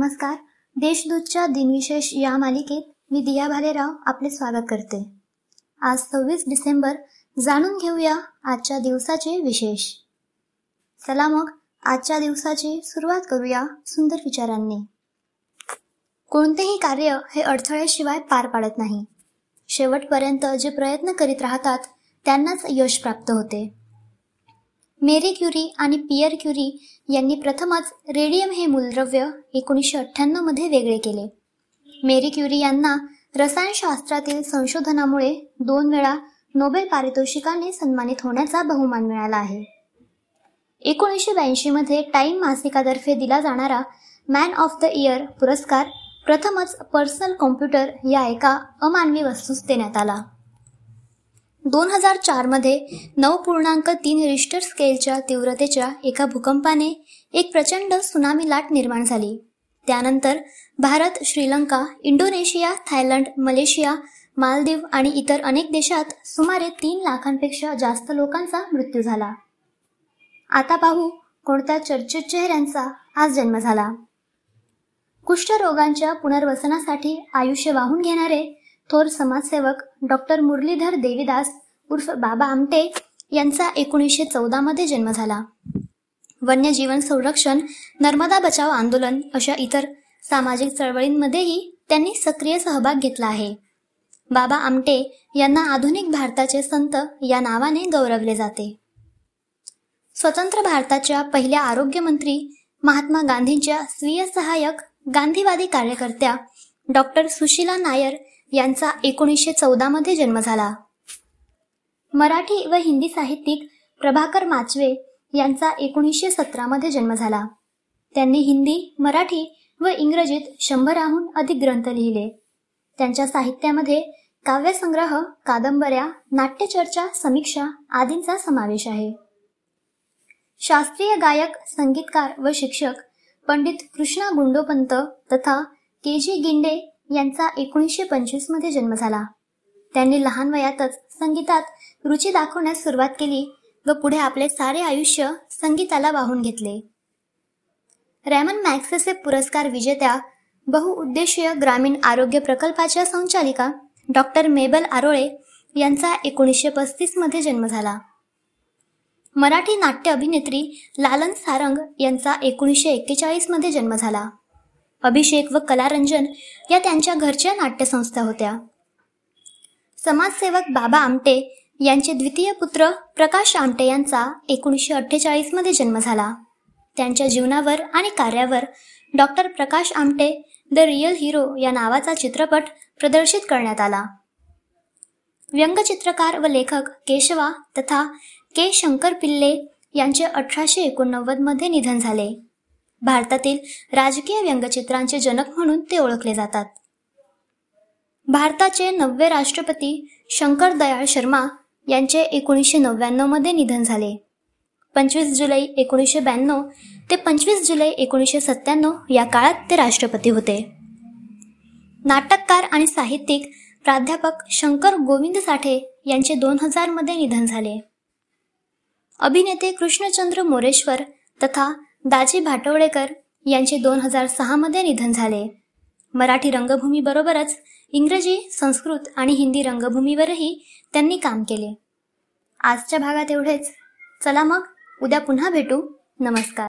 नमस्कार. देशदूतच्या दिनविशेष या मालिकेत मी दिया भालेराव आपले स्वागत करते. आज सव्वीस डिसेंबर जाणून घेऊया आजच्या दिवसाचे विशेष. चला मग आजच्या दिवसाची सुरुवात करूया सुंदर विचारांनी. कोणतेही कार्य हे अडथळ्याशिवाय पार पाडत नाही. शेवटपर्यंत जे प्रयत्न करीत राहतात त्यांनाच यश प्राप्त होते. मेरी क्युरी आणि पियर क्युरी यांनी प्रथमच रेडियम हे मूलद्रव्य एकोणीसशे अठ्ठ्याण्णवमध्ये वेगळे केले. मेरी क्युरी यांना रसायनशास्त्रातील संशोधनामुळे दोन वेळा नोबेल पारितोषिकाने सन्मानित होण्याचा बहुमान मिळाला आहे. एकोणीसशे ब्याऐंशीमध्ये टाईम मासिकातर्फे दिला जाणारा मॅन ऑफ द इयर पुरस्कार प्रथमच पर्सनल कॉम्प्युटर या एका अमानवी वस्तूस देण्यात आला. दोन हजार चारमध्ये नऊ पूर्णांक तीन रिश्टर स्केलच्या तीव्रतेच्या एका भूकंपाने एक प्रचंड सुनामी लाट निर्माण झाली. त्यानंतर Bharat Sri Lanka Indonesia Thailand Malaysia Maldives आणि इतर अनेक देशात सुमारे तीन लाखांपेक्षा जास्त लोकांचा मृत्यू झाला. आता पाहू कोणत्या चर्चित चेहऱ्यांचा आज जन्म झाला. कुष्ठरोगांच्या पुनर्वसनासाठी आयुष्य वाहून घेणारे थोर समाजसेवक डॉक्टर मुरलीधर देवीदास उर्फ बाबा आमटे यांचा एकोणीसशे चौदामध्ये जन्म झाला. वन्यजीवन संरक्षण नर्मदा बचाव आंदोलन अशा इतर सामाजिक चळवळींमध्येही त्यांनी सक्रिय सहभाग घेतला आहे. बाबा आमटे यांना आधुनिक भारताचे संत या नावाने गौरवले जाते. स्वतंत्र भारताच्या पहिल्या आरोग्यमंत्री महात्मा गांधींच्या स्वीय सहाय्यक गांधीवादी कार्यकर्त्या डॉक्टर सुशीला नायर यांचा एकोणीसशे चौदामध्ये जन्म झाला. मराठी व हिंदी साहित्यिक प्रभाकर माचवे यांचा एकोणीसशे सतरामध्ये जन्म झाला. त्यांनी हिंदी मराठी व इंग्रजीत शंभराहून अधिक ग्रंथ लिहिले. त्यांच्या साहित्यामध्ये काव्यसंग्रह कादंबऱ्या नाट्यचर्चा समीक्षा आदींचा समावेश आहे. शास्त्रीय गायक संगीतकार व शिक्षक पंडित कृष्णा गुंडोपंत तथा के जी गिंडे यांचा एकोणीसशे पंचवीसमध्ये जन्म झाला. त्यांनी लहान वयातच संगीतात रुची दाखवण्यास सुरुवात केली व पुढे आपले सारे आयुष्य संगीताला वाहून घेतले. रॅमन मॅक्सेसे पुरस्कार विजेत्या बहुउद्देशीय ग्रामीण आरोग्य प्रकल्पाच्या संचालिका डॉक्टर मेबल आरोळे यांचा एकोणीसशे पस्तीसमध्ये जन्म झाला. मराठी नाट्य अभिनेत्री लालन सारंग यांचा एकोणीसशे एक्केचाळीसमध्ये जन्म झाला. अभिषेक व कलारंजन या त्यांच्या घरच्या नाट्यसंस्था होत्या. समाजसेवक बाबा आमटे यांचे द्वितीय पुत्र प्रकाश आमटे यांचा एकोणीसशे अठ्ठेचाळीसमध्ये जन्म झाला. त्यांच्या जीवनावर आणि कार्यावर doctor Prakash Amte the real hero या नावाचा चित्रपट प्रदर्शित करण्यात आला. व्यंगचित्रकार व लेखक केशवा तथा के शंकर पिल्ले यांचे अठराशे एकोणनव्वदमध्ये निधन झाले. भारतातील राजकीय व्यंगचित्रांचे जनक म्हणून ते ओळखले जातात. भारताचे नववे राष्ट्रपती शंकर दयाळ शर्मा यांचे एकोणीसशे नव्याण्णवमध्ये निधन झाले. पंचवीस जुलै एकोणीसशे ब्याण्णव ते पंचवीस जुलै एकोणीसशे सत्त्याण्णव या काळात ते राष्ट्रपती होते. नाटककार आणि साहित्यिक प्राध्यापक शंकर गोविंद साठे यांचे दोन हजारमध्ये निधन झाले. अभिनेते कृष्णचंद्र मोरेश्वर तथा दाजी भाटवडेकर यांचे दोन हजार सहामध्ये निधन झाले. मराठी रंगभूमीबरोबरच इंग्रजी संस्कृत आणि हिंदी रंगभूमीवरही त्यांनी काम केले. आजच्या भागात एवढेच. चला मग उद्या पुन्हा भेटू. नमस्कार.